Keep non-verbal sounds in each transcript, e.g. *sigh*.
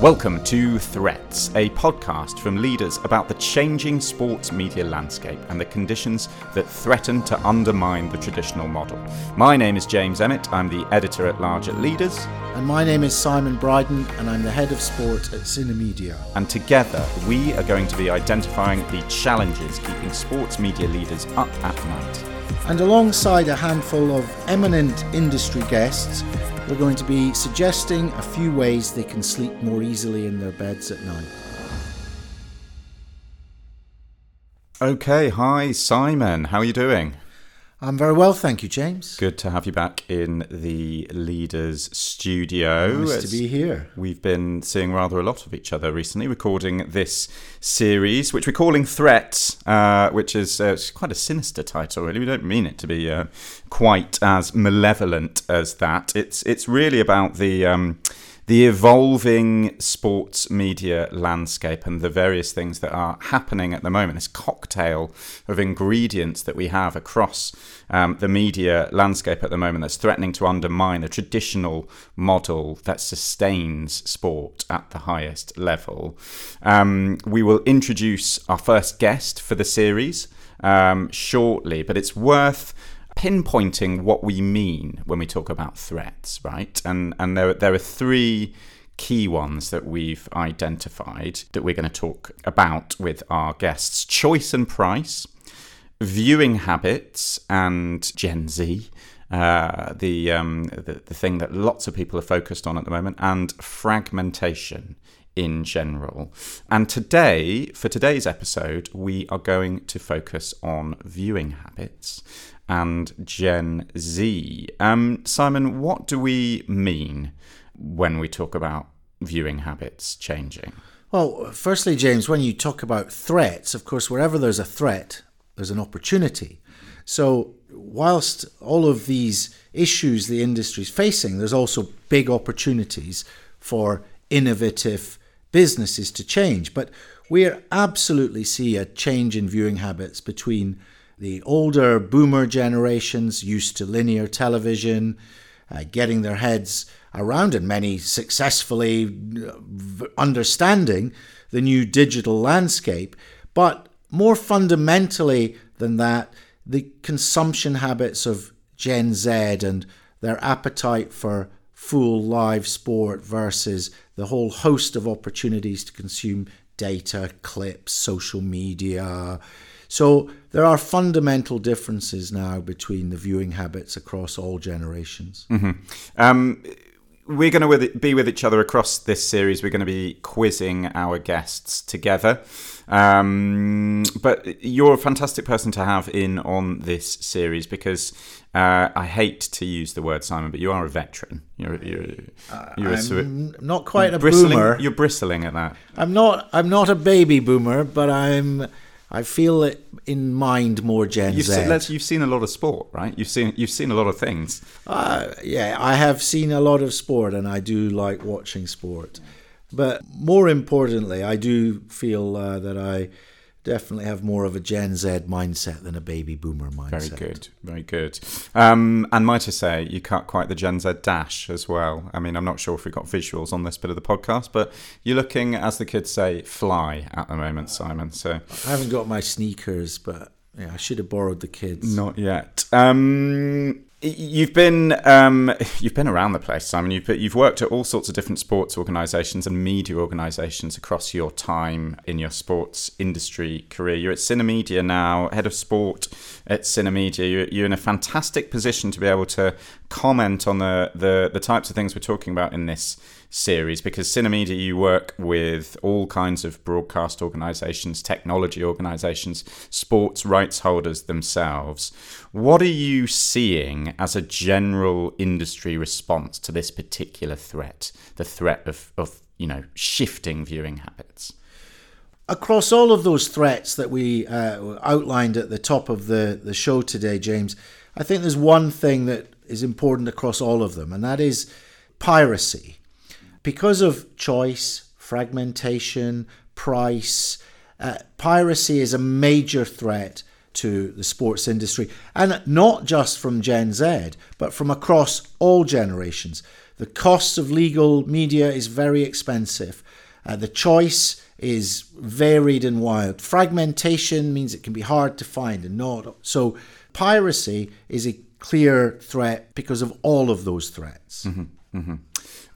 Welcome to Threats, a podcast from leaders about the changing sports media landscape and the conditions that threaten to undermine the traditional model. My name is James Emmett, I'm the editor at large at Leaders. And my name is Simon Brydon, and I'm the head of sport at Synamedia. And together, we are going to be identifying the challenges keeping sports media leaders up at night. And alongside a handful of eminent industry guests, we're going to be suggesting a few ways they can sleep more easily in their beds at night. Okay, hi Simon, how are you doing? I'm very well, thank you, James. Good to have you back in the Leaders studio. Nice to be here. We've been seeing rather a lot of each other recently, recording this series, which we're calling Threats, uh, which is uh, quite a sinister title, really. We don't mean it to be uh, quite as malevolent as that. It's, it's really about the. Um, the evolving sports media landscape and the various things that are happening at the moment, this cocktail of ingredients that we have across um, the media landscape at the moment that's threatening to undermine the traditional model that sustains sport at the highest level. Um, we will introduce our first guest for the series um, shortly, but it's worth pinpointing what we mean when we talk about threats, right? And and there there are three key ones that we've identified that we're going to talk about with our guests: choice and price, viewing habits, and Gen Z. Uh, the, um, the the thing that lots of people are focused on at the moment, and fragmentation in general. And today, for today's episode, we are going to focus on viewing habits and Gen Z. Um, Simon, what do we mean when we talk about viewing habits changing? Well, firstly, James, when you talk about threats, of course, wherever there's a threat, there's an opportunity. So, whilst all of these issues the industry is facing, there's also big opportunities for innovative businesses to change. But we absolutely see a change in viewing habits between the older boomer generations used to linear television, uh, getting their heads around and many successfully uh, understanding the new digital landscape. But more fundamentally than that, the consumption habits of Gen Z and their appetite for full live sport versus the whole host of opportunities to consume data, clips, social media, so there are fundamental differences now between the viewing habits across all generations. Mm-hmm. Um, we're going to be with each other across this series. We're going to be quizzing our guests together. Um, but you're a fantastic person to have in on this series because uh, I hate to use the word Simon, but you are a veteran. You're, you're, you're I'm not quite a boomer. You're bristling at that. I'm not. I'm not a baby boomer, but I'm I feel it in mind more Gen you've Z. Seen, you've seen a lot of sport, right? You've seen you've seen a lot of things. Uh, yeah, I have seen a lot of sport, and I do like watching sport. But more importantly, I do feel uh, that I definitely have more of a Gen Z mindset than a baby boomer mindset. Very good, very good. Um, and might I say, you cut quite the Gen Z dash as well. I mean, I'm not sure if we've got visuals on this bit of the podcast, but you're looking, as the kids say, fly at the moment, Simon. So I haven't got my sneakers, but yeah, I should have borrowed the kids. Not yet. Um, You've been um, *laughs* you've been around the place, Simon. You've you've worked at all sorts of different sports organisations and media organisations across your time in your sports industry career. You're at Synamedia now, head of sport at Synamedia. You're, you're in a fantastic position to be able to comment on the, the the types of things we're talking about in this series because Synamedia, you work with all kinds of broadcast organizations, technology organizations, sports rights holders themselves. What are you seeing as a general industry response to this particular threat, the threat of, of you know, shifting viewing habits? Across all of those threats that we uh, outlined at the top of the, the show today, James, I think there's one thing that is important across all of them, and that is piracy because of choice, fragmentation, price, uh, piracy is a major threat to the sports industry, and not just from Gen Z, but from across all generations. The cost of legal media is very expensive. Uh, the choice is varied and wild. Fragmentation means it can be hard to find and not. So, piracy is a clear threat because of all of those threats. Mm-hmm, mm-hmm.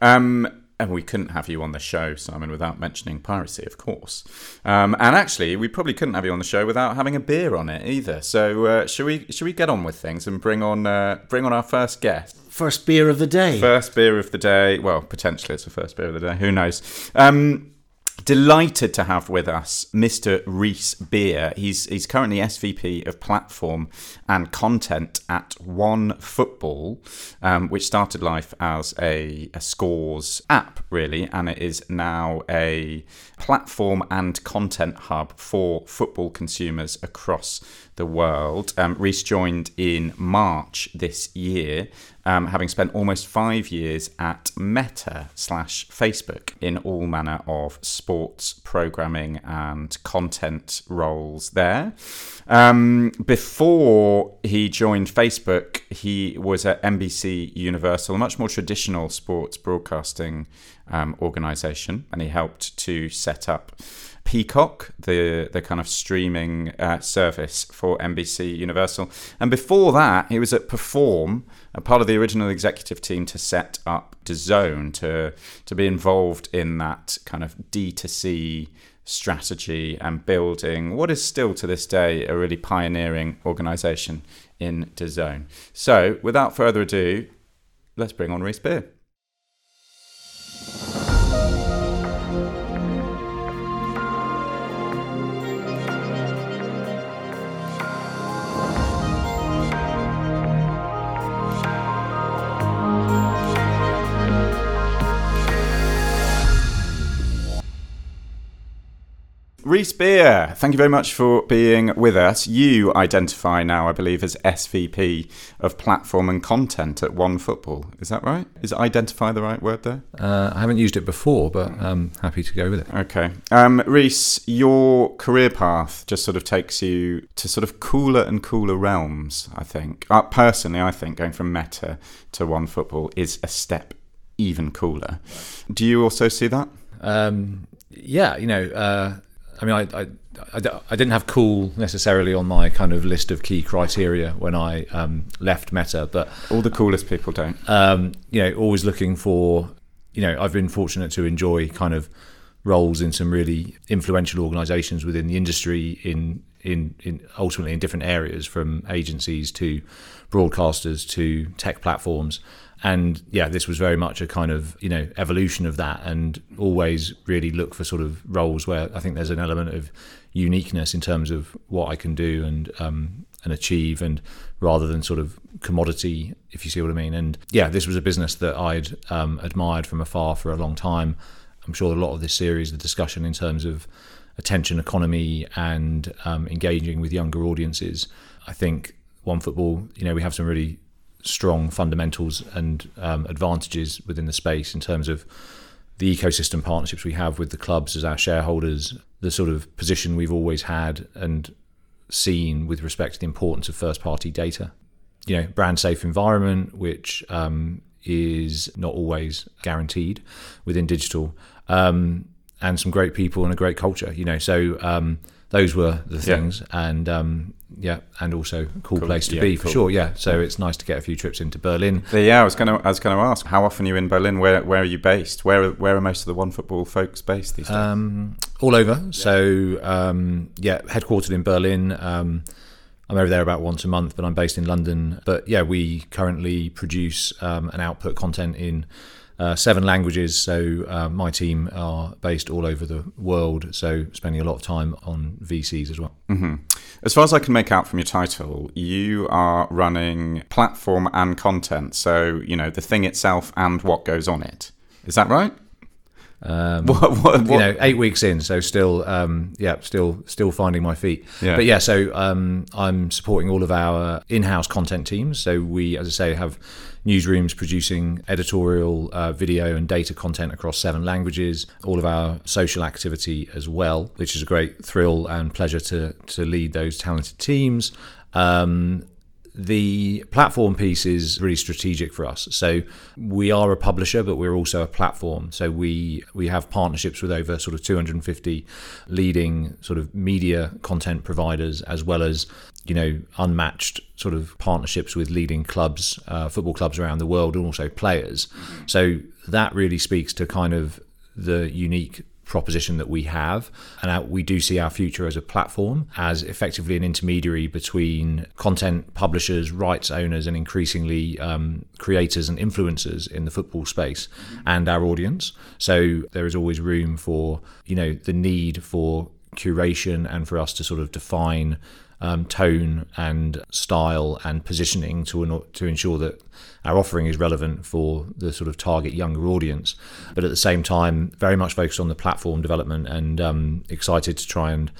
Um, and we couldn't have you on the show, Simon, without mentioning piracy, of course. Um, and actually, we probably couldn't have you on the show without having a beer on it either. So, uh, should we should we get on with things and bring on uh, bring on our first guest? First beer of the day. First beer of the day. Well, potentially it's the first beer of the day. Who knows? Um, Delighted to have with us Mr. Rhys Beer. He's he's currently SVP of Platform and Content at One Football, um, which started life as a, a Scores app, really, and it is now a platform and content hub for football consumers across the world. Um, Rhys joined in March this year um, having spent almost five years at Meta slash Facebook in all manner of sports programming and content roles there. Um, before he joined Facebook, he was at NBC Universal, a much more traditional sports broadcasting um, organization, and he helped to set up. Peacock, the the kind of streaming uh, service for NBC Universal. And before that, he was at Perform, a part of the original executive team to set up DAZN to to be involved in that kind of D2C strategy and building what is still to this day a really pioneering organization in DAZN. So, without further ado, let's bring on Rhys Beer. Rhys Beer, thank you very much for being with us. You identify now, I believe, as SVP of Platform and Content at One Football. Is that right? Is identify the right word there? Uh, I haven't used it before, but I'm happy to go with it. Okay. Um, Rhys, your career path just sort of takes you to sort of cooler and cooler realms, I think. Uh, personally, I think going from Meta to One Football is a step even cooler. Do you also see that? Um, yeah, you know, uh, I mean, I, I, I, I, didn't have cool necessarily on my kind of list of key criteria when I um, left Meta, but all the coolest people don't. Um, you know, always looking for. You know, I've been fortunate to enjoy kind of roles in some really influential organisations within the industry in in in ultimately in different areas from agencies to broadcasters to tech platforms and yeah, this was very much a kind of you know evolution of that, and always really look for sort of roles where I think there's an element of uniqueness in terms of what I can do and um, and achieve, and rather than sort of commodity, if you see what I mean. And yeah, this was a business that I'd um, admired from afar for a long time. I'm sure a lot of this series, the discussion in terms of attention economy and um, engaging with younger audiences, I think one football, you know, we have some really strong fundamentals and um, advantages within the space in terms of the ecosystem partnerships we have with the clubs as our shareholders, the sort of position we've always had and seen with respect to the importance of first party data. You know, brand safe environment, which um, is not always guaranteed within digital, um, and some great people and a great culture. You know, so um, those were the things, yeah. and um, yeah, and also a cool, cool. place to yeah, be for cool. sure. Yeah, so it's nice to get a few trips into Berlin. Yeah, I was going to I was going to ask how often are you in Berlin? Where where are you based? Where where are most of the one football folks based these days? Um, all over. Yeah. So um, yeah, headquartered in Berlin. Um, I'm over there about once a month, but I'm based in London. But yeah, we currently produce um, and output content in uh, seven languages. So uh, my team are based all over the world. So spending a lot of time on VCs as well. Mm-hmm. As far as I can make out from your title, you are running platform and content. So you know the thing itself and what goes on it. Is that right? Um, what, what, what? You know, eight weeks in, so still, um, yeah, still, still finding my feet. Yeah. But yeah, so um, I'm supporting all of our in-house content teams. So we, as I say, have newsrooms producing editorial, uh, video, and data content across seven languages. All of our social activity as well, which is a great thrill and pleasure to to lead those talented teams. Um, the platform piece is really strategic for us. So we are a publisher, but we're also a platform. So we we have partnerships with over sort of 250 leading sort of media content providers, as well as you know unmatched sort of partnerships with leading clubs, uh, football clubs around the world, and also players. So that really speaks to kind of the unique proposition that we have. And we do see our future as a platform, as effectively an intermediary between content publishers, rights owners, and increasingly um, creators and influencers in the football space and our audience. So there is always room for, you know, the need for curation and for us to sort of define um, tone and style and positioning to to ensure that our offering is relevant for the sort of target younger audience, but at the same time very much focused on the platform development and um, excited to try and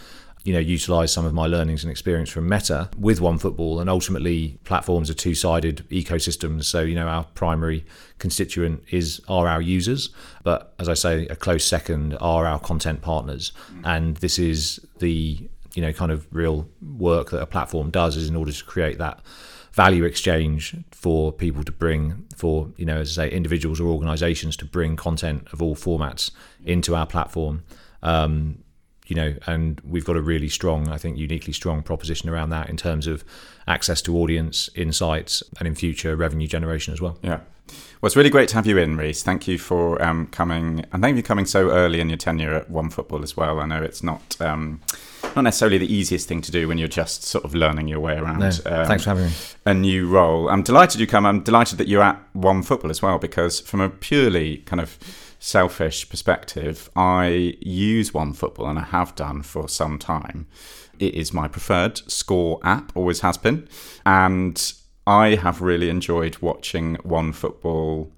you know utilize some of my learnings and experience from meta with OneFootball and ultimately platforms are two-sided ecosystems. So you know our primary constituent is are our users. But as i say a close second are our content partners. And this is the you know kind of real work that a platform does is in order to create that value exchange for people to bring for you know as I say individuals or organizations to bring content of all formats into our platform um, you know and we've got a really strong I think uniquely strong proposition around that in terms of access to audience insights and in future revenue generation as well yeah well, it's really great to have you in, Rhys. Thank you for um, coming, and thank you for coming so early in your tenure at OneFootball as well. I know it's not um, not necessarily the easiest thing to do when you're just sort of learning your way around. No, um, thanks for having me. A new role. I'm delighted you come. I'm delighted that you're at One Football as well because from a purely kind of selfish perspective, I use OneFootball and I have done for some time. It is my preferred score app, always has been, and I have really enjoyed watching OneFootball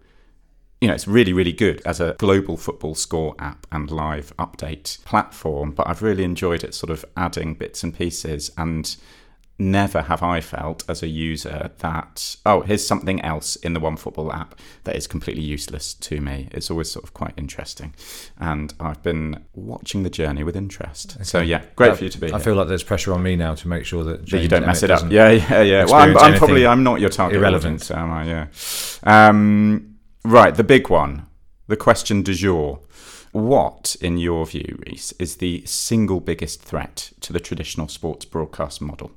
you know, it's really, really good as a global football score app and live update platform. But I've really enjoyed it sort of adding bits and pieces. And never have I felt as a user that, oh, here's something else in the One Football app that is completely useless to me. It's always sort of quite interesting. And I've been watching the journey with interest. Okay. So, yeah, great I, for you to be I here. feel like there's pressure on me now to make sure that, that you don't mess it up. Yeah, yeah, yeah. Well, I'm, I'm probably, I'm not your target irrelevant. audience, am I? Yeah. Um, Right, the big one, the question du jour. What, in your view, Rhys, is the single biggest threat to the traditional sports broadcast model?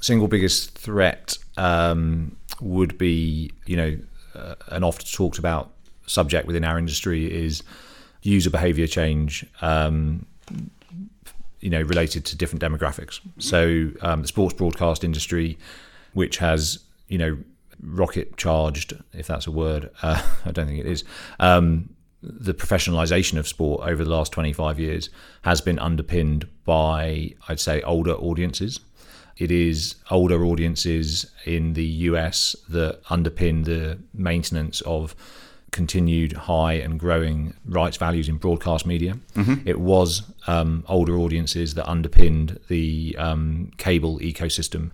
Single biggest threat um, would be, you know, uh, an often talked about subject within our industry is user behavior change. Um, you know, related to different demographics. So um, the sports broadcast industry, which has you know rocket charged, if that's a word. Uh, *laughs* I don't think it is. Um, the professionalization of sport over the last 25 years has been underpinned by, I'd say, older audiences. It is older audiences in the US that underpin the maintenance of continued high and growing rights values in broadcast media. Mm-hmm. It was um, older audiences that underpinned the um, cable ecosystem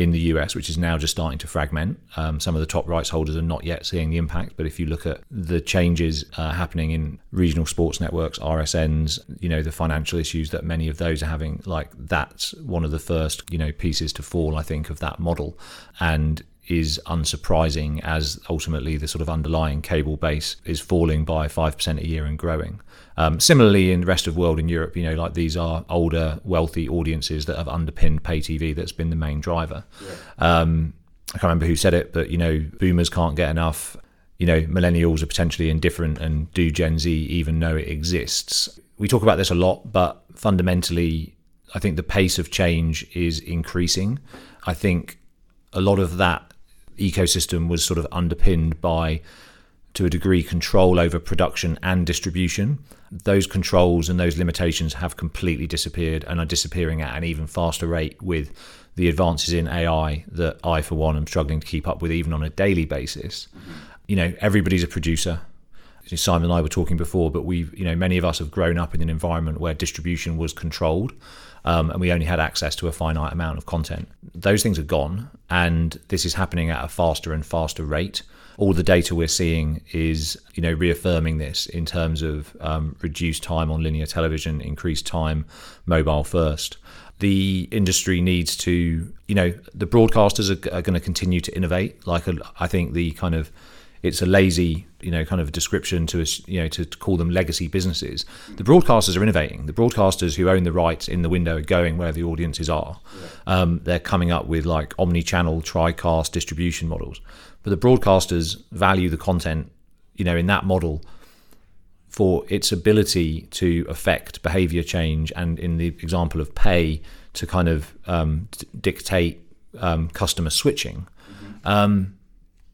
in the US, which is now just starting to fragment. Um, some of the top rights holders are not yet seeing the impact, but if you look at the changes uh, happening in regional sports networks, RSNs, you know, the financial issues that many of those are having, like that's one of the first, you know, pieces to fall, I think, of that model. And is unsurprising as ultimately the sort of underlying cable base is falling by 5% a year and growing. Um, similarly, in the rest of the world, in Europe, you know, like these are older, wealthy audiences that have underpinned pay TV. That's been the main driver. Yeah. Um, I can't remember who said it, but you know, boomers can't get enough. You know, millennials are potentially indifferent, and do Gen Z even know it exists? We talk about this a lot, but fundamentally, I think the pace of change is increasing. I think a lot of that ecosystem was sort of underpinned by to a degree control over production and distribution those controls and those limitations have completely disappeared and are disappearing at an even faster rate with the advances in AI that I, for one, am struggling to keep up with even on a daily basis. You know, everybody's a producer. Simon and I were talking before, but we've, you know, many of us have grown up in an environment where distribution was controlled. Um, and we only had access to a finite amount of content. Those things are gone, and this is happening at a faster and faster rate all the data we're seeing is you know reaffirming this in terms of um, reduced time on linear television, increased time mobile first. the industry needs to, you know, the broadcasters are, are going to continue to innovate. Like, a, I think the kind of it's a lazy, you know, kind of description to you know, to, call them legacy businesses. The broadcasters are innovating. The broadcasters who own the rights in the window are going where the audiences are. Yeah. Um, they're coming up with like omni-channel, tri-cast distribution models. But the broadcasters value the content, you know, in that model for its ability to affect behavior change and in the example of pay to kind of um, d- dictate um, customer switching. Mm-hmm.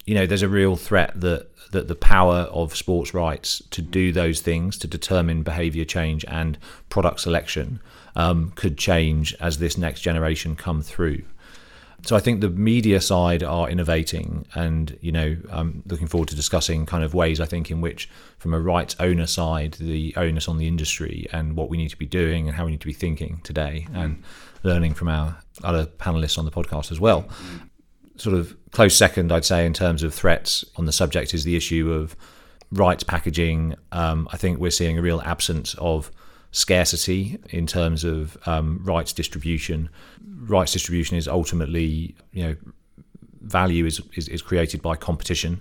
You know, there's a real threat that that the power of sports rights to do those things to determine behavior change and product selection um, could change as this next generation come through. So I think the media side are innovating, and you know, I'm looking forward to discussing kind of ways I think in which, from a rights owner side, the onus on the industry and what we need to be doing and how we need to be thinking today, and learning from our other panelists on the podcast as well sort of close second, I'd say, in terms of threats on the subject is the issue of rights packaging. Um, I think we're seeing a real absence of scarcity in terms of um, rights distribution. Rights distribution is ultimately, you know, value is, is, is created by competition.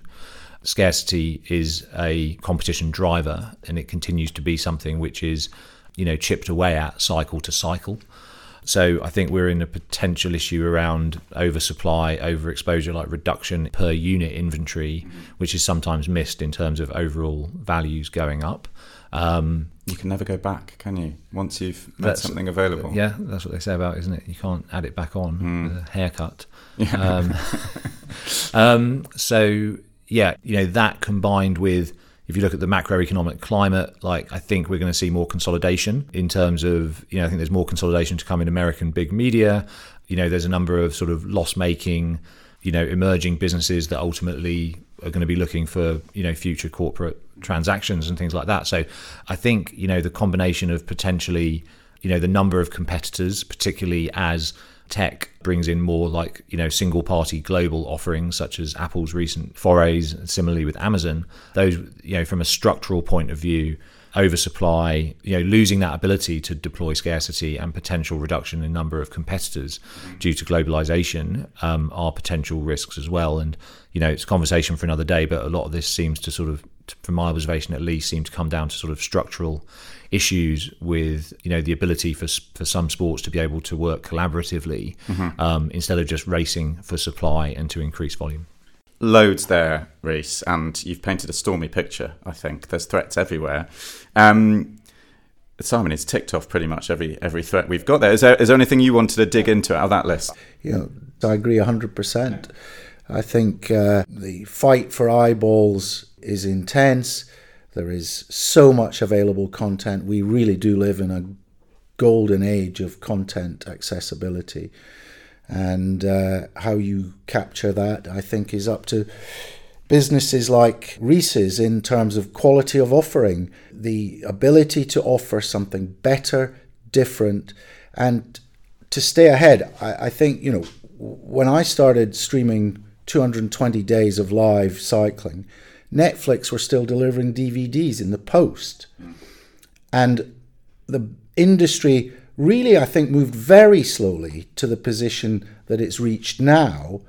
Scarcity is a competition driver, and it continues to be something which is, you know, chipped away at cycle to cycle. So I think we're in a potential issue around oversupply, overexposure, like reduction per unit inventory, mm-hmm. which is sometimes missed in terms of overall values going up. Um, you can never go back, can you? Once you've made something available. Yeah, that's what they say about, isn't it? You can't add it back on mm. a haircut. *laughs* Yeah. Um, *laughs* um, so yeah, you know that combined with if you look at the macroeconomic climate, like I think we're going to see more consolidation in terms of, you know, I think there's more consolidation to come in American big media. You know, there's a number of sort of loss making, you know, emerging businesses that ultimately are going to be looking for, you know, future corporate transactions and things like that. So I think, you know, the combination of potentially, you know, the number of competitors, particularly as tech brings in more like you know single party global offerings such as Apple's recent forays similarly with Amazon. Those you know from a structural point of view oversupply you know losing that ability to deploy scarcity and potential reduction in number of competitors due to globalization um, are potential risks as well. And you know it's a conversation for another day but a lot of this seems to sort of from my observation at least seem to come down to sort of structural issues with you know the ability for for some sports to be able to work collaboratively mm-hmm. um, instead of just racing for supply and to increase volume. Loads there, Rhys, and you've painted a stormy picture. I think there's threats everywhere. Um, Simon, it's ticked off pretty much every every threat we've got there. Is there, is there anything you wanted to dig into out of that list? Yeah, I agree 100%. I think uh, the fight for eyeballs is intense. There is so much available content. We really do live in a golden age of content accessibility. And uh, how you capture that, I think, is up to businesses like Rhys's in terms of quality of offering, the ability to offer something better, different, and to stay ahead. I, I think, you know, when I started streaming 220 days of live cycling, Netflix were still delivering DVDs in the post. And the industry really, I think, moved very slowly to the position that it's reached now.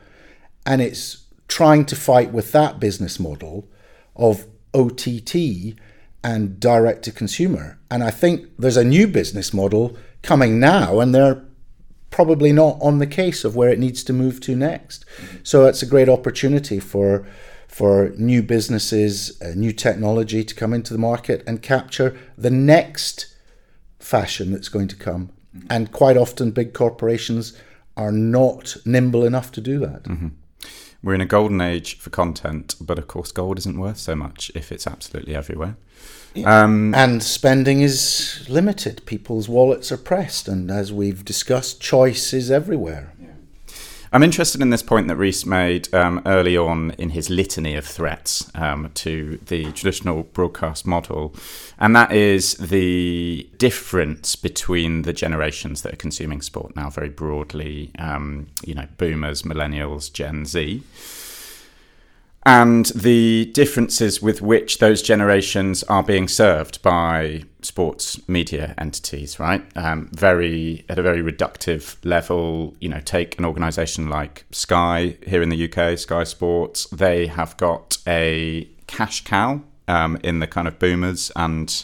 And it's trying to fight with that business model of OTT and direct to consumer. And I think there's a new business model coming now, and they're probably not on the case of where it needs to move to next. So it's a great opportunity for for new businesses, uh, new technology to come into the market and capture the next fashion that's going to come. And quite often, big corporations are not nimble enough to do that. Mm-hmm. We're in a golden age for content, but of course, gold isn't worth so much if it's absolutely everywhere. Um, and spending is limited. People's wallets are pressed, and as we've discussed, choice is everywhere. I'm interested in this point that Rhys made um, early on in his litany of threats um, to the traditional broadcast model, and that is the difference between the generations that are consuming sport now, very broadly, um, you know, boomers, millennials, Gen Z. And the differences with which those generations are being served by sports media entities, right? Um, very at a very reductive level. You know, take an organisation like Sky here in the UK, Sky Sports. They have got a cash cow um, in the kind of boomers and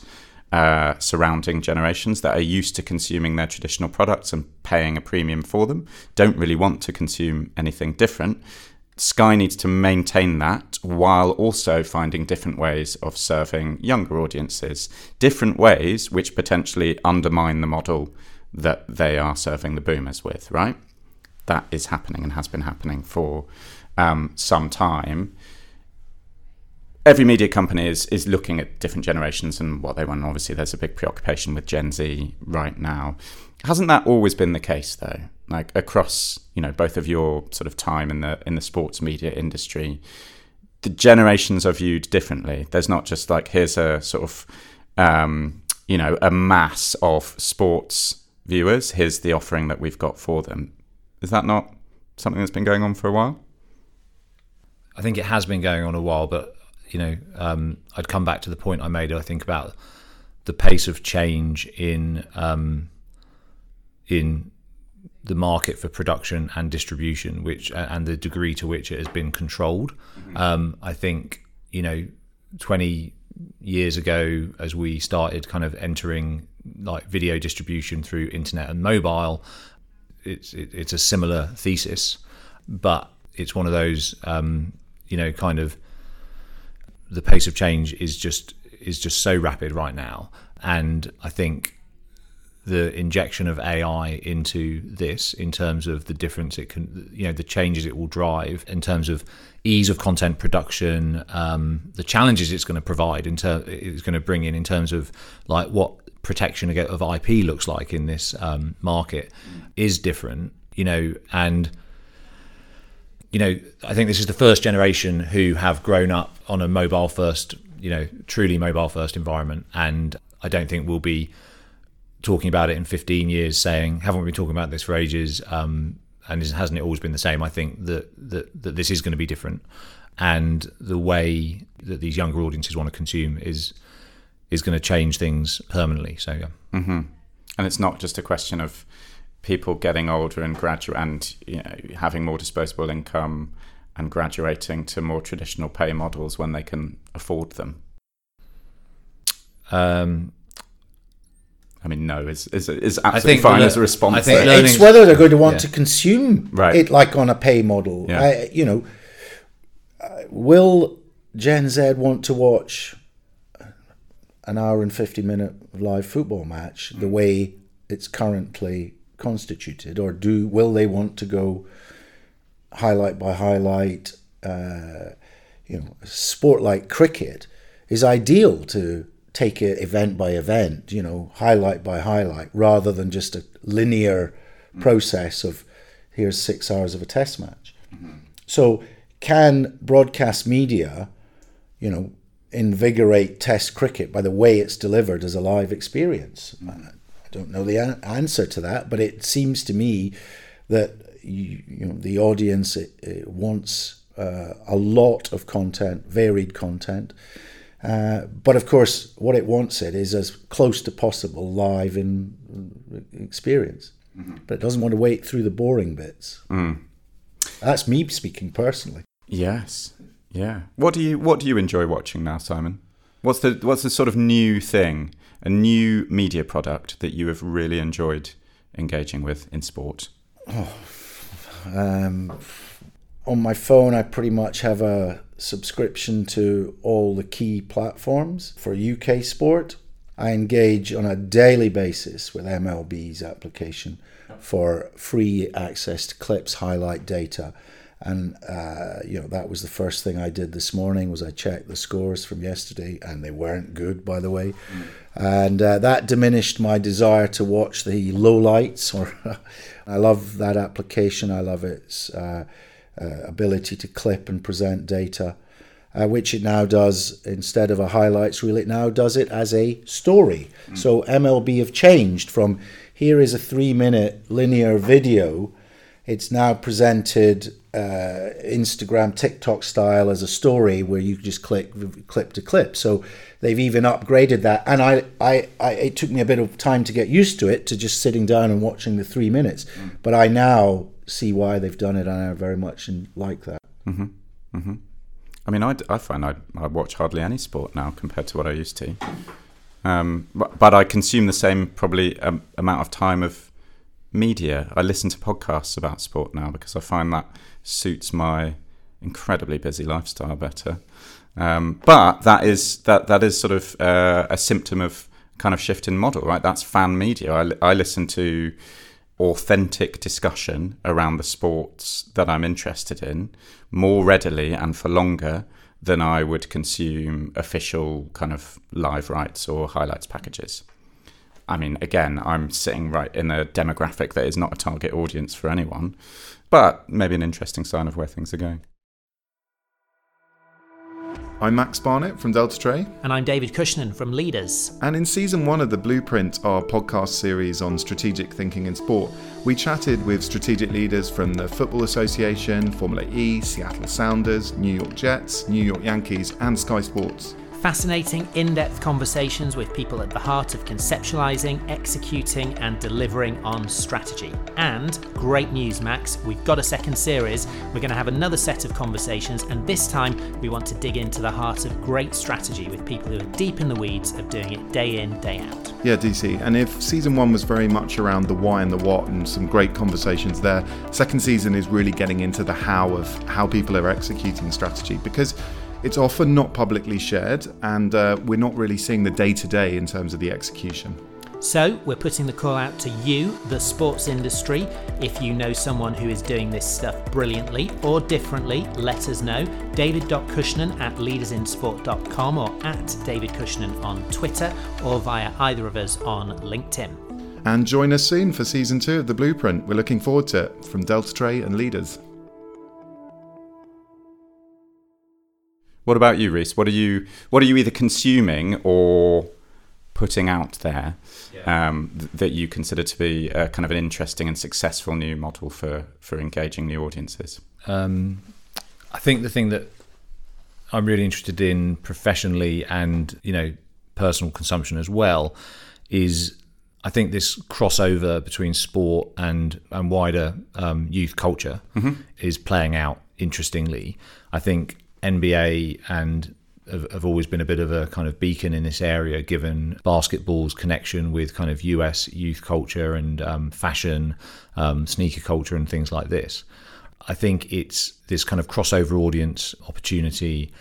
uh, surrounding generations that are used to consuming their traditional products and paying a premium for them. Don't really want to consume anything different. Sky needs to maintain that while also finding different ways of serving younger audiences, different ways which potentially undermine the model that they are serving the boomers with, right? That is happening and has been happening for um, some time. Every media company is, is looking at different generations and what they want. Obviously, there's a big preoccupation with Gen Z right now. Hasn't that always been the case, though? like across you know both of your sort of time in the in the sports media industry the generations are viewed differently. There's not just like here's a sort of um, you know a mass of sports viewers. Here's the offering that we've got for them. Is that not something that's been going on for a while? I think it has been going on a while but you know um, i'd come back to the point i made i think about the pace of change in um, in the market for production and distribution, which and the degree to which it has been controlled. Mm-hmm. Um, I think you know, twenty years ago, as we started kind of entering like video distribution through internet and mobile, it's it, it's a similar thesis, but it's one of those um, you know kind of the pace of change is just is just so rapid right now, and I think the injection of AI into this in terms of the difference it can, you know, the changes it will drive in terms of ease of content production, um, the challenges it's going to provide in ter- it's going to bring in in terms of like what protection of IP looks like in this um, market is different, you know, and you know, I think this is the first generation who have grown up on a mobile first, you know, truly mobile first environment, and I don't think we'll be talking about it in 15 years, saying, haven't we been talking about this for ages? Um, and hasn't it always been the same? I think that, that, that this is going to be different. And the way that these younger audiences want to consume is is going to change things permanently. So, yeah. Mm-hmm. And it's not just a question of people getting older and graduate and you know, having more disposable income and graduating to more traditional pay models when they can afford them. Um, I mean, no is is, is absolutely fine le- as a response. I think it's whether they're going to want yeah. to consume right. it like on a pay model. Yeah. I, you know, uh, will Gen Z want to watch an hour and fifty minute live football match mm. the way it's currently constituted, or do will they want to go highlight by highlight? Uh, you know, sport like cricket is ideal to take it event by event, you know, highlight by highlight, rather than just a linear process of here's six hours of a test match. Mm-hmm. So, can broadcast media, you know, invigorate test cricket by the way it's delivered as a live experience? Mm-hmm. I don't know the answer to that, but it seems to me that you, you know the audience it, it wants uh, a lot of content, varied content. Uh, but of course, what it wants it is as close to possible live in experience. Mm-hmm. But it doesn't want to wait through the boring bits. Mm. That's me speaking personally. Yes. Yeah. What do you What do you enjoy watching now, Simon? What's the What's the sort of new thing, a new media product that you have really enjoyed engaging with in sport? Oh, um, on my phone, I pretty much have a subscription to all the key platforms for UK sport. I engage on a daily basis with MLB's application for free access to clips, highlight data, and uh, you know that was the first thing I did this morning was I checked the scores from yesterday, and they weren't good, by the way, and uh, that diminished my desire to watch the lowlights. Or *laughs* I love that application. I love its. Uh, uh, ability to clip and present data, uh, which it now does instead of a highlights reel, it now does it as a story. Mm. So MLB have changed from here is a three minute linear video, it's now presented uh, Instagram, TikTok style as a story where you just click clip to clip. So they've even upgraded that, and I, I, I, it took me a bit of time to get used to it, to just sitting down and watching the three minutes. Mm. But I now see why they've done it, and I very much like that. Mm-hmm. Mm-hmm. I mean, I, I find I, I watch hardly any sport now compared to what I used to. Um, but, but I consume the same probably um, amount of time of media. I listen to podcasts about sport now because I find that suits my incredibly busy lifestyle better. Um, but that is that that is sort of uh, a symptom of kind of shift in model, right? That's fan media. I, I listen to authentic discussion around the sports that I'm interested in more readily and for longer than I would consume official kind of live rights or highlights packages. I mean, again, I'm sitting right in a demographic that is not a target audience for anyone, but maybe an interesting sign of where things are going. I'm Max Barnett from Deltatre. And I'm David Cushnan from Leaders. And in season one of The Blueprint, our podcast series on strategic thinking in sport, we chatted with strategic leaders from the Football Association, Formula E, Seattle Sounders, New York Jets, New York Yankees, and Sky Sports fascinating, in depth conversations with people at the heart of conceptualising, executing, and delivering on strategy. And great news, Max, we've got a second series. We're going to have another set of conversations, and this time we want to dig into the heart of great strategy with people who are deep in the weeds of doing it day in, day out. Yeah, DC. And if season one was very much around the why and the what and some great conversations there, second season is really getting into the how of how people are executing strategy because it's often not publicly shared, and uh, we're not really seeing the day to day in terms of the execution. So, we're putting the call out to you, the sports industry. If you know someone who is doing this stuff brilliantly or differently, let us know. David.Cushnan at leadersinsport.com or at David Cushnan on Twitter or via either of us on LinkedIn. And join us soon for season two of The Blueprint. We're looking forward to it from Deltatre and Leaders. What about you, Rhys? What are you what are you either consuming or putting out there yeah. um, th- that you consider to be a, kind of an interesting and successful new model for for engaging new audiences? Um, I think the thing that I'm really interested in professionally and you know personal consumption as well is I think this crossover between sport and and wider um, youth culture mm-hmm. is playing out interestingly. I think NBA and have, have, always been a bit of a kind of beacon in this area, given basketball's connection with kind of US youth culture and um, fashion, um, sneaker culture, and things like this. I think it's this kind of crossover audience opportunity.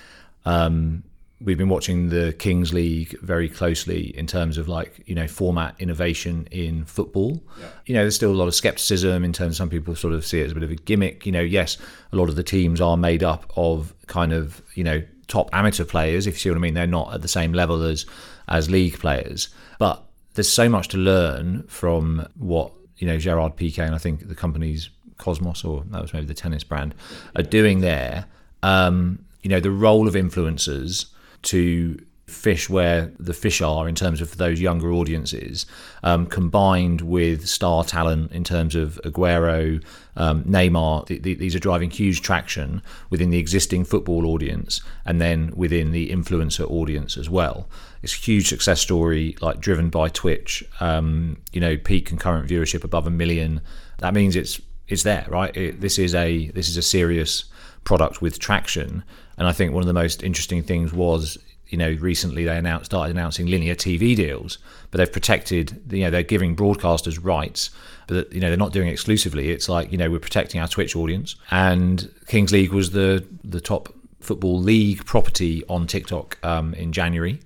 Um, we've been watching the Kings League very closely in terms of like you know format innovation in football. Yeah. You know, there's still a lot of skepticism in terms. Of some people sort of see it as a bit of a gimmick. You know, yes, a lot of the teams are made up of kind of you know top amateur players. If you see what I mean, they're not at the same level as as league players, but there's so much to learn from what you know Gerard Piqué and I think the company's Kosmos or that was maybe the tennis brand are doing there. Um, you know, the role of influencers to fish where the fish are in terms of those younger audiences, um, combined with star talent in terms of Aguero, um, Neymar. Th- th- these are driving huge traction within the existing football audience and then within the influencer audience as well. It's a huge success story, like driven by Twitch. Um, you know, peak concurrent viewership above a million. That means it's it's there, right? It, this is a this is a serious product with traction and I think one of the most interesting things was, you know, recently they announced started announcing linear TV deals, but they've protected, you know, they're giving broadcasters rights, but you know they're not doing it exclusively. It's like you know we're protecting our Twitch audience, and Kings League was the the top football league property on TikTok um, in January.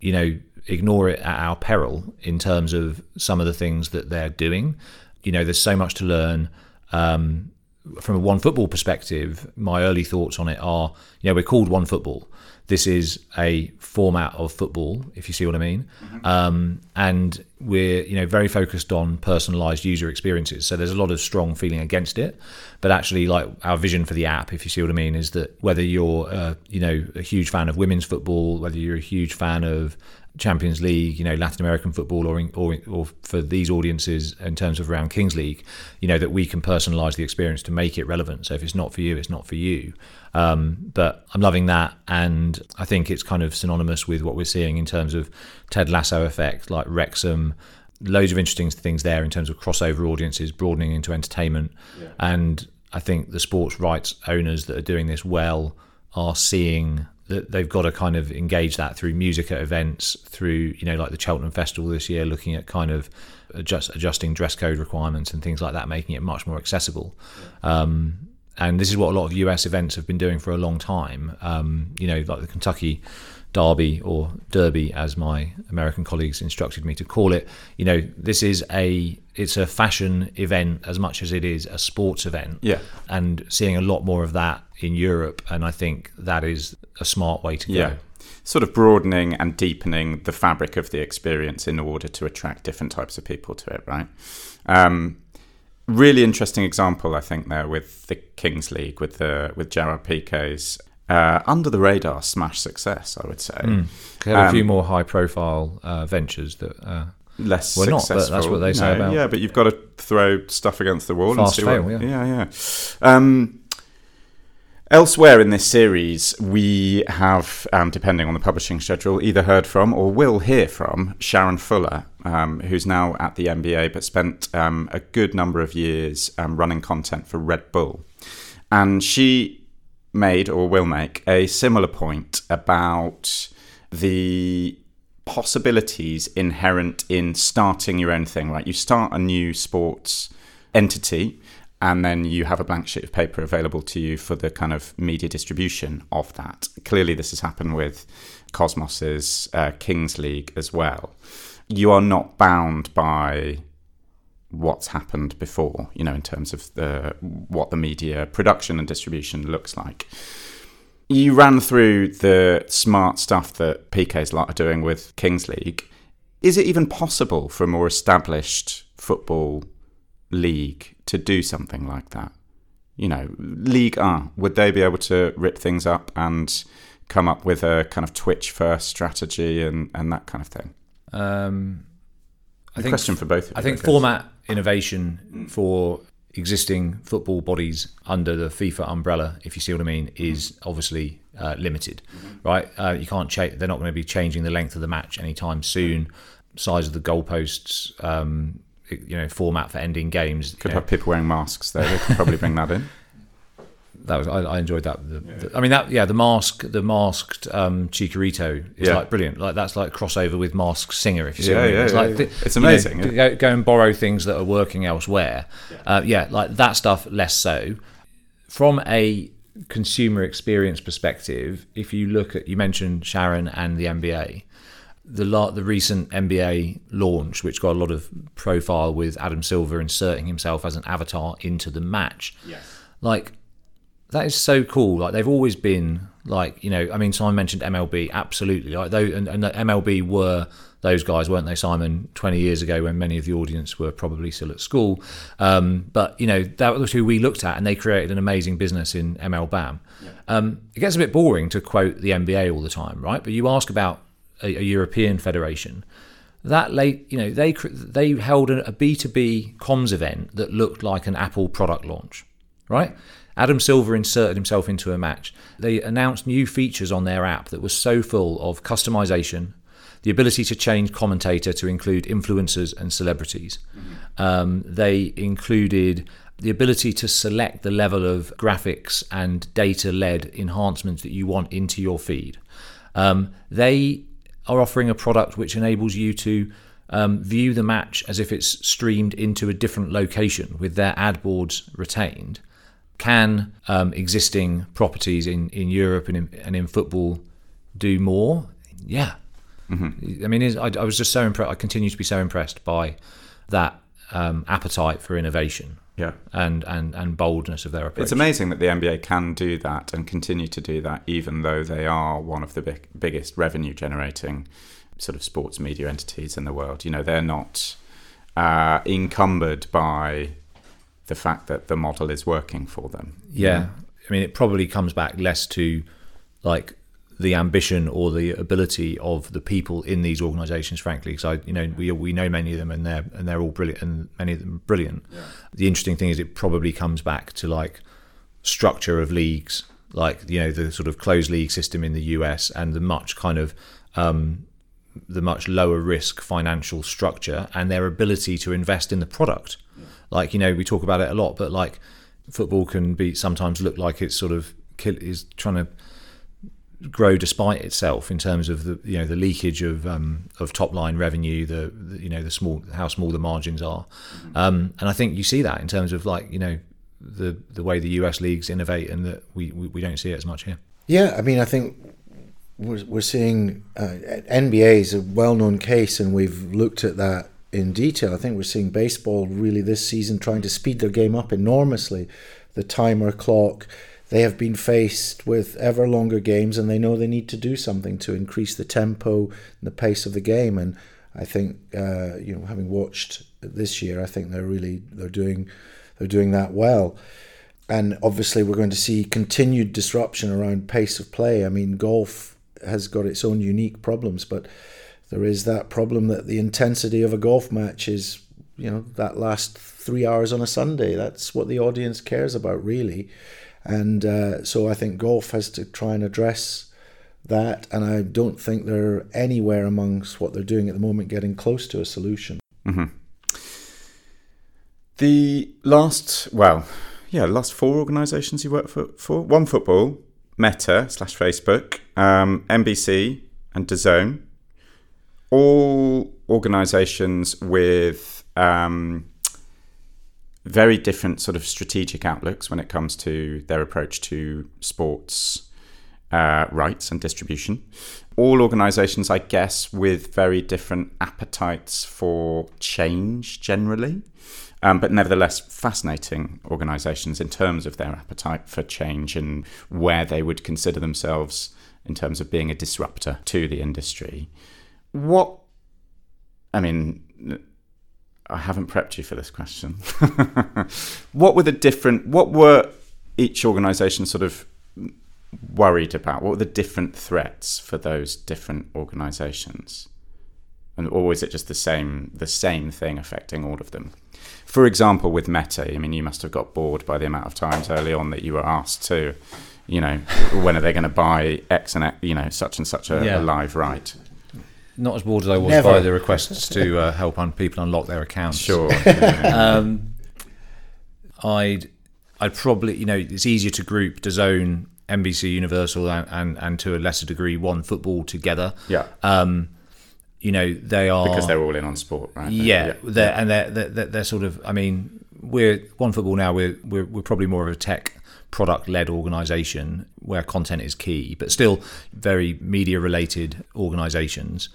You know, ignore it at our peril in terms of some of the things that they're doing. You know, there's so much to learn. Um, from a one football perspective, my early thoughts on it are, you know, we're called one football. This is a format of football, if you see what I mean, mm-hmm. um, and we're you know very focused on personalised user experiences. So there's a lot of strong feeling against it, but actually, like our vision for the app, if you see what I mean, is that whether you're uh, you know a huge fan of women's football, whether you're a huge fan of Champions League, you know, Latin American football, or, in, or or for these audiences in terms of around Kings League, you know, that we can personalise the experience to make it relevant. So if it's not for you, it's not for you. Um, but I'm loving that, and I think it's kind of synonymous with what we're seeing in terms of Ted Lasso effect, like Wrexham. Loads of interesting things there in terms of crossover audiences, broadening into entertainment, and I think the sports rights owners that are doing this well are seeing that they've got to kind of engage that through music at events, through you know like the Cheltenham Festival this year, looking at kind of adjust, adjusting dress code requirements and things like that, making it much more accessible. Um, and this is what a lot of US events have been doing for a long time. Um, you know, like the Kentucky Derby or Derby, as my American colleagues instructed me to call it. You know, this is a it's a fashion event as much as it is a sports event. Yeah. and seeing a lot more of that in Europe, and I think that is a smart way to go. Yeah. Sort of broadening and deepening the fabric of the experience in order to attract different types of people to it, right? Um, really interesting example, I think, there with the Kings League, with the with Gerard Pique's uh, under the radar smash success, I would say. They have a Um, few more high profile uh, ventures that. Uh, Less not, successful. but that's what they say No, about- Yeah, but you've got to throw stuff against the wall Fast and see fail, what, yeah. yeah, yeah. Um, Elsewhere in this series, we have, um, depending on the publishing schedule, either heard from or will hear from Sharon Fuller, um, who's now at the NBA but spent um, a good number of years um, running content for Red Bull. And she made or will make a similar point about the possibilities inherent in starting your own thing, right? You start a new sports entity and then you have a blank sheet of paper available to you for the kind of media distribution of that. Clearly, this has happened with Kosmos's uh, Kings League as well. You are not bound by what's happened before, you know, in terms of the what the media production and distribution looks like. You ran through the smart stuff that Pique's lot are doing with Kings League. Is it even possible for a more established football league to do something like that? You know, League A, would they be able to rip things up and come up with a kind of Twitch first strategy and, and that kind of thing? um, I A think question for both of you. I think guess. format innovation for existing football bodies under the FIFA umbrella, if you see what I mean, is obviously uh, limited, right? Uh, you can't change. They're not going to be changing the length of the match anytime soon. Size of the goalposts, um, you know, format for ending games. Could you know, have people wearing masks though. They could probably bring that in. *laughs* that was I, I enjoyed that. The, the- I mean, that yeah, the mask, the masked um, Chicharito is Yeah. like brilliant. Like that's like crossover with Masked Singer. If you see Yeah, what I mean. yeah, it's yeah, like yeah. th- It's you know, amazing, yeah. go, go and borrow things that are working elsewhere. Uh, yeah, like that stuff less so. From a consumer experience perspective, if you look at you mentioned Sharon and the NBA. The la- the recent NBA launch, which got a lot of profile with Adam Silver inserting himself as an avatar into the match, like that is so cool. Like they've always been like you know. I mean, Simon mentioned MLB, absolutely. Like though, and, and MLB were those guys, weren't they, Simon? Twenty years ago, when many of the audience were probably still at school. Um, but you know, that was who we looked at, and they created an amazing business in MLBAM. Um, it gets a bit boring to quote the NBA all the time, right? But you ask about a, a European federation that late, you know, they they held a B two B comms event that looked like an Apple product launch, right? Adam Silver inserted himself into a match. They announced new features on their app that was so full of customization, the ability to change commentator to include influencers and celebrities. Um, they included the ability to select the level of graphics and data led enhancements that you want into your feed. Um, they are offering a product which enables you to um, view the match as if it's streamed into a different location with their ad boards retained. Can um, existing properties in, in Europe and in, and in football do more? Yeah. I mean, I, I was just so impressed. I continue to be so impressed by that um, appetite for innovation Yeah. and, and, and boldness of their approach. It's amazing that the NBA can do that and continue to do that, even though they are one of the big, biggest revenue generating sort of sports media entities in the world. You know, they're not uh, encumbered by the fact that the model is working for them. Yeah. I mean, it probably comes back less to like the ambition or the ability of the people in these organisations. Frankly, because I, you know, we we know many of them, and they're and they're all brilliant, and many of them brilliant. Yeah. The interesting thing is, it probably comes back to like structure of leagues, like you know the sort of closed league system in the US, and the much kind of um, the much lower risk financial structure and their ability to invest in the product. Yeah. Like you know, we talk about it a lot, but like football can be sometimes look like it's sort of kill, is trying to grow despite itself in terms of the you know the leakage of um, of top line revenue, the, the, you know the small how small the margins are, mm-hmm. um, and I think you see that in terms of like you know the the way the US leagues innovate and that we, we, we don't see it as much here. Yeah, I mean I think we're we're seeing uh, NBA is a well known case, and we've looked at that in detail. I think we're seeing baseball really this season trying to speed their game up enormously, the timer clock they have been faced with ever longer games and they know they need to do something to increase the tempo and the pace of the game. And I think uh, you know, having watched this year, I think they're really they're doing they're doing that well. And obviously, we're going to see continued disruption around pace of play. I mean, golf has got its own unique problems, but there is that problem that the intensity of a golf match is, you know, that last three hours on a Sunday. That's what the audience cares about, really. And uh, so I think golf has to try and address that. And I don't think they're anywhere amongst what they're doing at the moment getting close to a solution. Mm-hmm. The last, well, yeah, last four organisations you worked for, for OneFootball, Meta slash Facebook, um, NBC, and DAZN, all organisations with um, very different sort of strategic outlooks when it comes to their approach to sports uh, rights and distribution. All organizations, I guess, with very different appetites for change generally. Um, but nevertheless, fascinating organizations in terms of their appetite for change and where they would consider themselves in terms of being a disruptor to the industry. What, I mean, I haven't prepped you for this question. *laughs* what were the different? What were each organisation sort of worried about? What were the different threats for those different organisations? And or is it just the same the same thing affecting all of them? For example, with Meta, I mean, you must have got bored by the amount of times early on that you were asked to, you know, when are they going to buy X and X, you know, such and such a, yeah. a live right? Not as bored as I was Never. by the requests to uh, help on people unlock their accounts. Sure. *laughs* um, I'd I'd probably you know it's easier to group DAZN, NBC Universal, and, and, and to a lesser degree OneFootball together. Yeah. Um, you know they are because they're all in on sport, right? Yeah, yeah. They're, and they're, they're they're sort of. I mean, we're OneFootball now. We're we're, we're probably more of a tech product led organization where content is key, but still very media related organizations.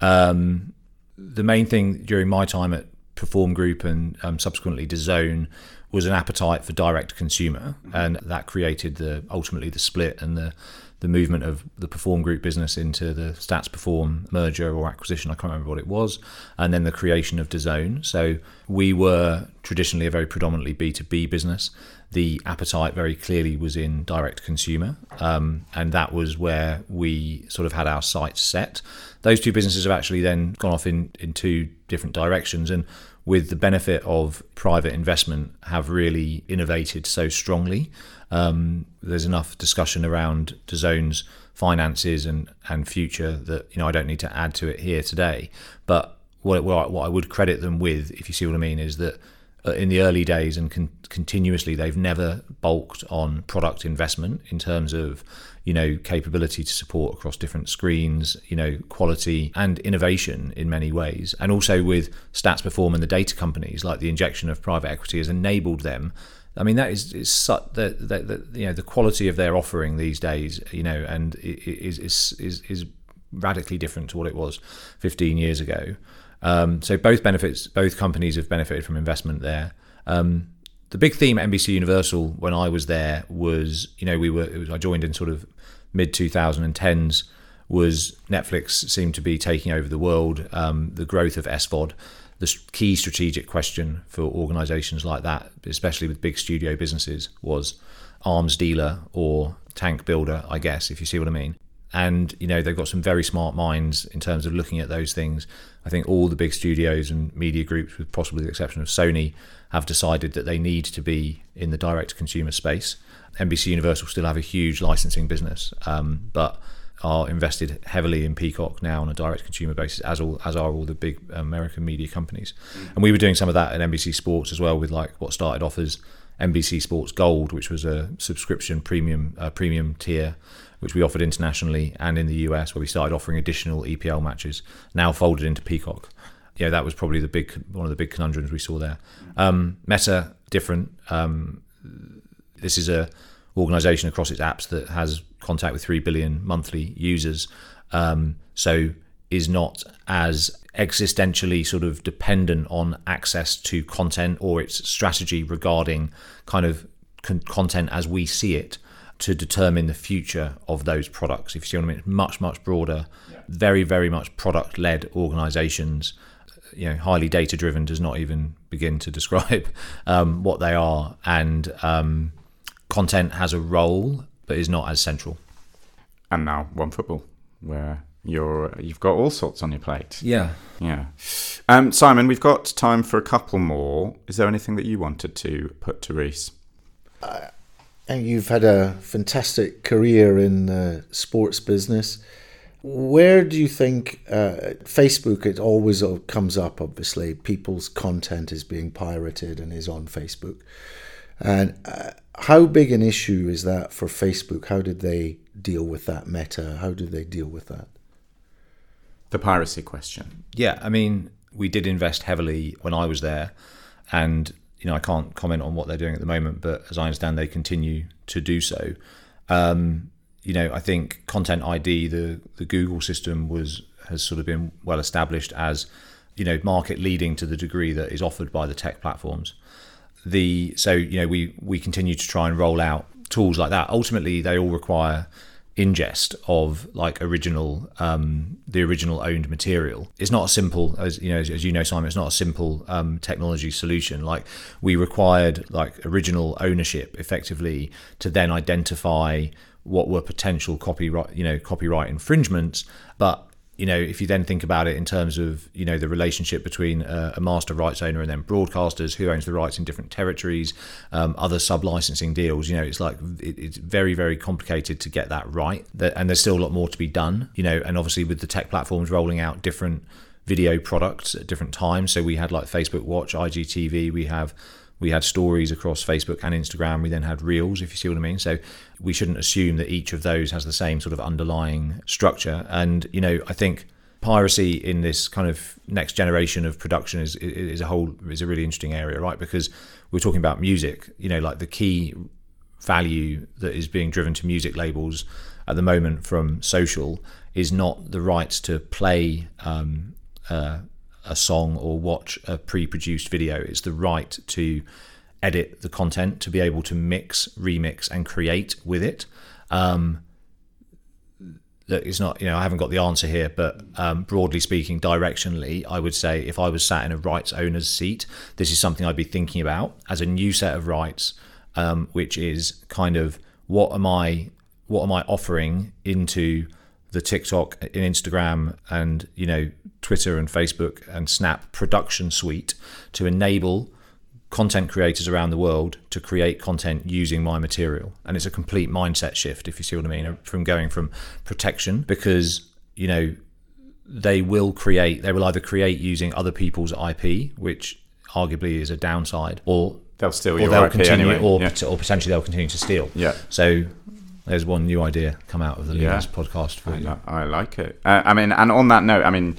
Um, the main thing during my time at Perform Group and um, subsequently DAZN was an appetite for direct consumer, and that created the ultimately the split and the the movement of the Perform Group business into the Stats Perform merger or acquisition. I can't remember what it was, and then the creation of DAZN. So we were traditionally a very predominantly B two B business. The appetite very clearly was in direct consumer, um, and that was where we sort of had our sights set. Those two businesses have actually then gone off in, in two different directions, and with the benefit of private investment, have really innovated so strongly. Um, there's enough discussion around DAZN's finances and, and future that you know I don't need to add to it here today. But what, what I would credit them with, if you see what I mean, is that uh, in the early days and con- continuously they've never bulked on product investment in terms of you know capability to support across different screens you know quality and innovation in many ways. And also with stats perform and the data companies like the injection of private equity has enabled them. I mean that is, is such that, that, that you know the quality of their offering these days you know and is is is, is radically different to what it was 15 years ago. Um, so both benefits, both companies have benefited from investment there. Um, the big theme at NBC Universal when I was there was, you know, we were was, I joined in sort of mid 2010s was Netflix seemed to be taking over the world. Um, the growth of SVOD, the key strategic question for organisations like that, especially with big studio businesses, was arms dealer or tank builder. I guess if you see what I mean. and you know they've got some very smart minds in terms of looking at those things. I think all the big studios and media groups, with possibly the exception of Sony, have decided that they need to be in the direct consumer space. NBC Universal still have a huge licensing business, um, but are invested heavily in Peacock now on a direct consumer basis, as all as are all the big American media companies. And we were doing some of that at NBC Sports as well, with like what started off as NBC Sports Gold, which was a subscription premium uh, premium tier, which we offered internationally and in the US, where we started offering additional EPL matches, now folded into Peacock. Yeah, that was probably the big one of the big conundrums we saw there. Um, Meta different. Um, this is a organization across its apps that has contact with 3 billion monthly users. Um, so is not as existentially sort of dependent on access to content or its strategy regarding kind of con- content as we see it to determine the future of those products. If you see what I mean, it's much, much broader, yeah. very, very much product led organizations. You know, highly data driven does not even begin to *laughs* describe um, what they are. And um, content has a role, but is not as central. And now OneFootball, where you're you've got all sorts on your plate. Yeah, yeah. Um, Simon, we've got time for a couple more. Is there anything that you wanted to put to Rhys? Uh, and you've had a fantastic career in the sports business. Where do you think uh, Facebook? It always comes up. Obviously, people's content is being pirated and is on Facebook. And uh, how big an issue is that for Facebook? How did they deal with that meta? How did they deal with that? The piracy question. Yeah, I mean, we did invest heavily when I was there, and you know, I can't comment on what they're doing at the moment, but as I understand, they continue to do so. Um, you know, I think Content ID, the the Google system, was has sort of been well established as you know market leading to the degree that is offered by the tech platforms. The so you know we we continue to try and roll out tools like that. Ultimately, they all require ingest of like original um, the original owned material. It's not a simple as you know as, as you know simon it's not a simple um, technology solution. Like we required like original ownership effectively to then identify what were potential copyright you know copyright infringements but you know, if you then think about it in terms of you know the relationship between a, a master rights owner and then broadcasters, who owns the rights in different territories, um, other sub licensing deals, you know, it's like it, it's very very complicated to get that right, and there's still a lot more to be done, you know, and obviously with the tech platforms rolling out different video products at different times, so we had like Facebook Watch, IGTV, we have we had stories across Facebook and Instagram. We then had Reels, if you see what I mean. So we shouldn't assume that each of those has the same sort of underlying structure. And you know, I think piracy in this kind of next generation of production is is a whole is a really interesting area, right? Because we're talking about music. You know, like the key value that is being driven to music labels at the moment from social is not the rights to play um, uh, a song or watch a pre-produced video. It's the right to edit the content, to be able to mix, remix, and create with it. Um, is not, you know, I haven't got the answer here, but um, broadly speaking, directionally, I would say if I was sat in a rights owner's seat, this is something I'd be thinking about as a new set of rights, um, which is kind of what am I, what am I offering into the TikTok and Instagram and you know Twitter and Facebook and Snap production suite to enable content creators around the world to create content using my material and it's a complete mindset shift if you see what I mean from going from protection because you know they will create they will either create using other people's IP which arguably is a downside or they'll steal or they'll IP continue anyway. or, yeah. or potentially they'll continue to steal yeah so there's one new idea come out of the yeah. podcast for I, you. I like it. Uh, I mean, and on that note, I mean,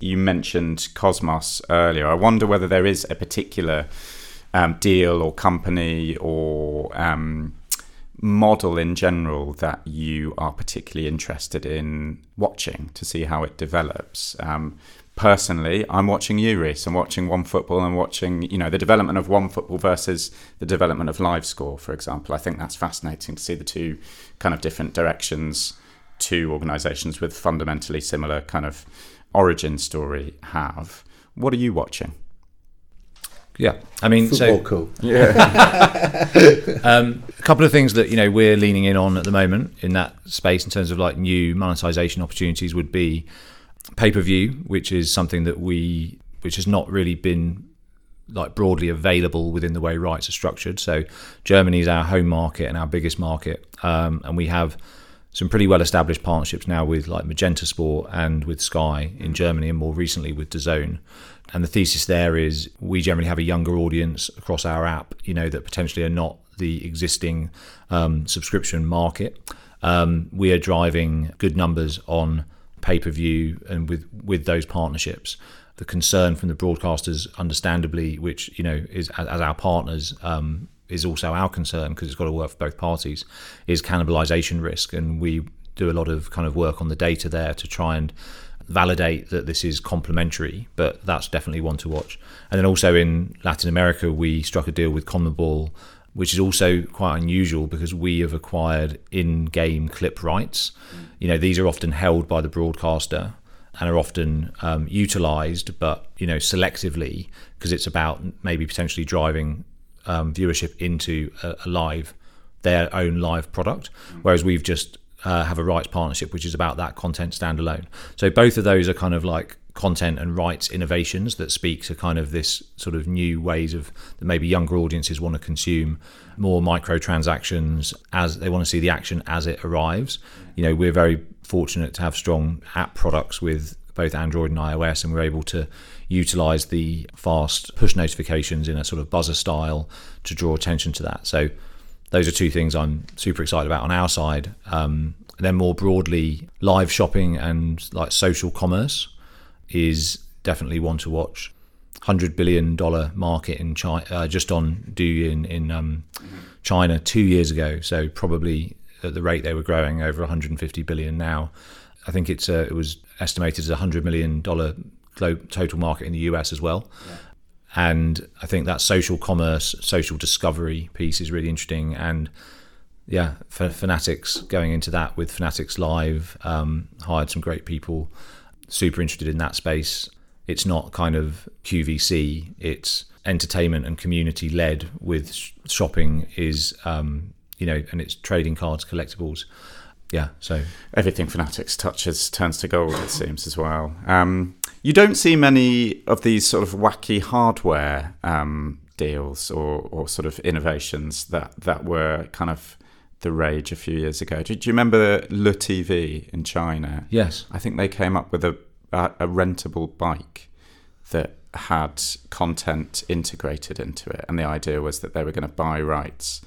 you mentioned Kosmos earlier. I wonder whether there is a particular um, deal or company or um, model in general that you are particularly interested in watching to see how it develops. Um, personally, I'm watching Rhys. I'm watching OneFootball. I'm watching, you know, the development of OneFootball versus the development of LiveScore, for example. I think that's fascinating to see the two kind of different directions two organisations with fundamentally similar kind of origin story have. What are you watching? Yeah, I mean, Football so co. *laughs* um, a couple of things that you know we're leaning in on at the moment in that space in terms of like new monetization opportunities would be pay per view, which is something that we which has not really been like broadly available within the way rights are structured. So Germany is our home market and our biggest market, um, and we have some pretty well established partnerships now with like Magenta Sport and with Sky in Germany, and more recently with DAZN. And the thesis there is we generally have a younger audience across our app, you know, that potentially are not the existing um, subscription market. Um, we are driving good numbers on pay per view and with with those partnerships. The concern from the broadcasters, understandably, which you know is as, our partners, um, is also our concern because it's got to work for both parties, is cannibalization risk, and we do a lot of kind of work on the data there to try and validate that this is complementary, but that's definitely one to watch. And then also in Latin America, we struck a deal with CONMEBOL, which is also quite unusual because we have acquired in-game clip rights. You know, these are often held by the broadcaster and are often um, utilized, but you know, selectively because it's about maybe potentially driving um, viewership into a, a live, their own live product. Whereas we've just uh, have a rights partnership, which is about that content standalone. So both of those are kind of like content and rights innovations that speak to kind of this sort of new ways of that maybe younger audiences want to consume more microtransactions as they want to see the action as it arrives. You know, we're very fortunate to have strong app products with both Android and iOS, and we're able to utilize the fast push notifications in a sort of buzzer style to draw attention to that. So those are two things I'm super excited about on our side. Um, then more broadly, live shopping and like social commerce is definitely one to watch. Hundred billion dollar market in China, uh, just on Douyin in um, China two years ago. So probably at the rate they were growing, over 150 billion now. I think it's uh, it was estimated as a hundred million dollar total market in the US as well. Yeah. And I think that social commerce, social discovery piece is really interesting. And yeah, for Fanatics going into that with Fanatics Live, um, hired some great people, super interested in that space. It's not kind of QVC, it's entertainment and community led with shopping is, um, you know, and it's trading cards, collectibles. Yeah, so everything Fanatics touches turns to gold, it seems as well. Um, you don't see many of these sort of wacky hardware um, deals or, or sort of innovations that, that were kind of the rage a few years ago. Do, do you remember LeTV in China? Yes. I think they came up with a, a, a rentable bike that had content integrated into it. And the idea was that they were going to buy rights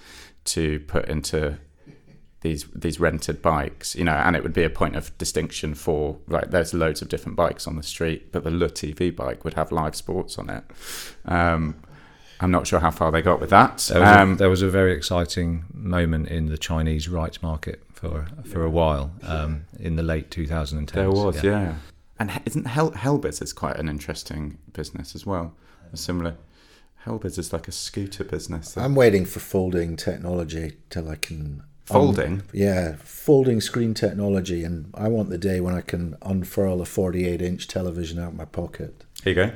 to put into these these rented bikes, you know, and it would be a point of distinction for like there's loads of different bikes on the street, but the LeTV bike would have live sports on it. Um, I'm not sure how far they got with that. There was, um, a, there was a very exciting moment in the Chinese rights market for for a while um, in the late 2010s. There was, yeah. yeah. And isn't Hell, Helbiz is quite an interesting business as well? A similar. Helbiz is like a scooter business. I'm waiting for folding technology till I can Folding? Um, yeah, folding screen technology. And I want the day when I can unfurl a 48 inch television out of my pocket. Here you go.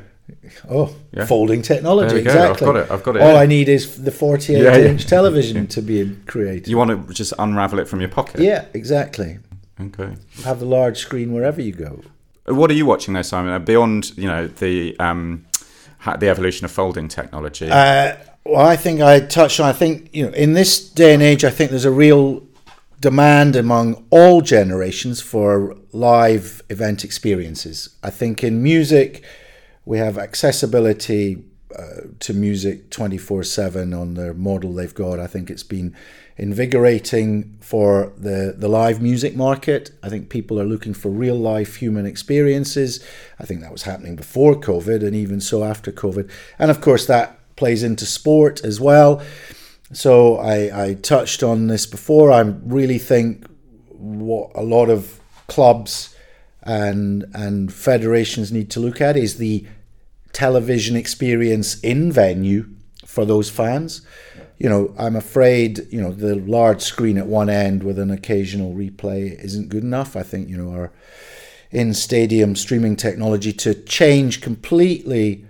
Oh, yeah. folding technology. Exactly. I've got it. I've got it. All I need is the 48 *laughs* yeah, inch television *laughs* to be created. You want to just unravel it from your pocket? Yeah, exactly. Okay. Have the large screen wherever you go. What are you watching there, Simon? Uh, beyond, you know, the um, the evolution of folding technology. Uh, well, I think I touched on. I think you know, in this day and age, I think there's a real demand among all generations for live event experiences. I think in music, we have accessibility uh, to music 24 7 on the model they've got. I think it's been invigorating for the, the live music market. I think people are looking for real life human experiences. I think that was happening before COVID and even so after COVID. And of course, that plays into sport as well. So I, I touched on this before. I really think what a lot of clubs and and federations need to look at is the television experience in venue for those fans. You know, I'm afraid, you know, the large screen at one end with an occasional replay isn't good enough. I think, you know, our in stadium streaming technology to change completely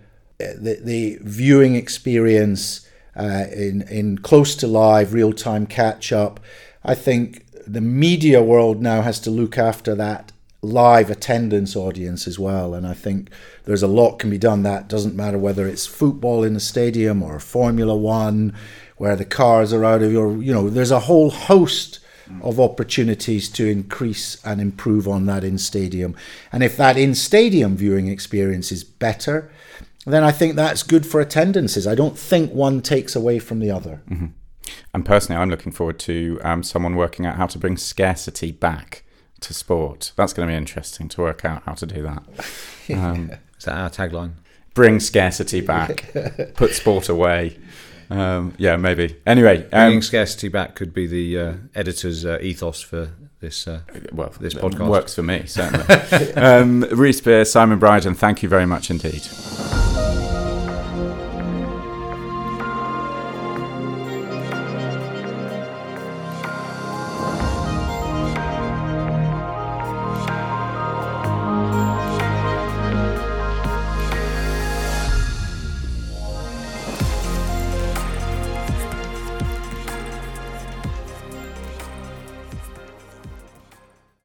the, the viewing experience uh, in in close to live, real time catch up. I think the media world now has to look after that live attendance audience as well. And I think there's a lot can be done. That doesn't matter whether it's football in the stadium or Formula One, where the cars are out of your, you know, there's a whole host of opportunities to increase and improve on that in stadium. And if that in stadium viewing experience is better, then I think that's good for attendances. I don't think one takes away from the other. Mm-hmm. And personally, I'm looking forward to um, someone working out how to bring scarcity back to sport. That's going to be interesting to work out how to do that. *laughs* Um, Is that our tagline? Bring scarcity back, *laughs* put sport away. Um, yeah, maybe. Anyway, bringing um, scarcity back could be the uh, editor's uh, ethos for this. Uh, well, this podcast works for me certainly. *laughs* um, Rhys Beer, Simon Brydon, thank you very much indeed.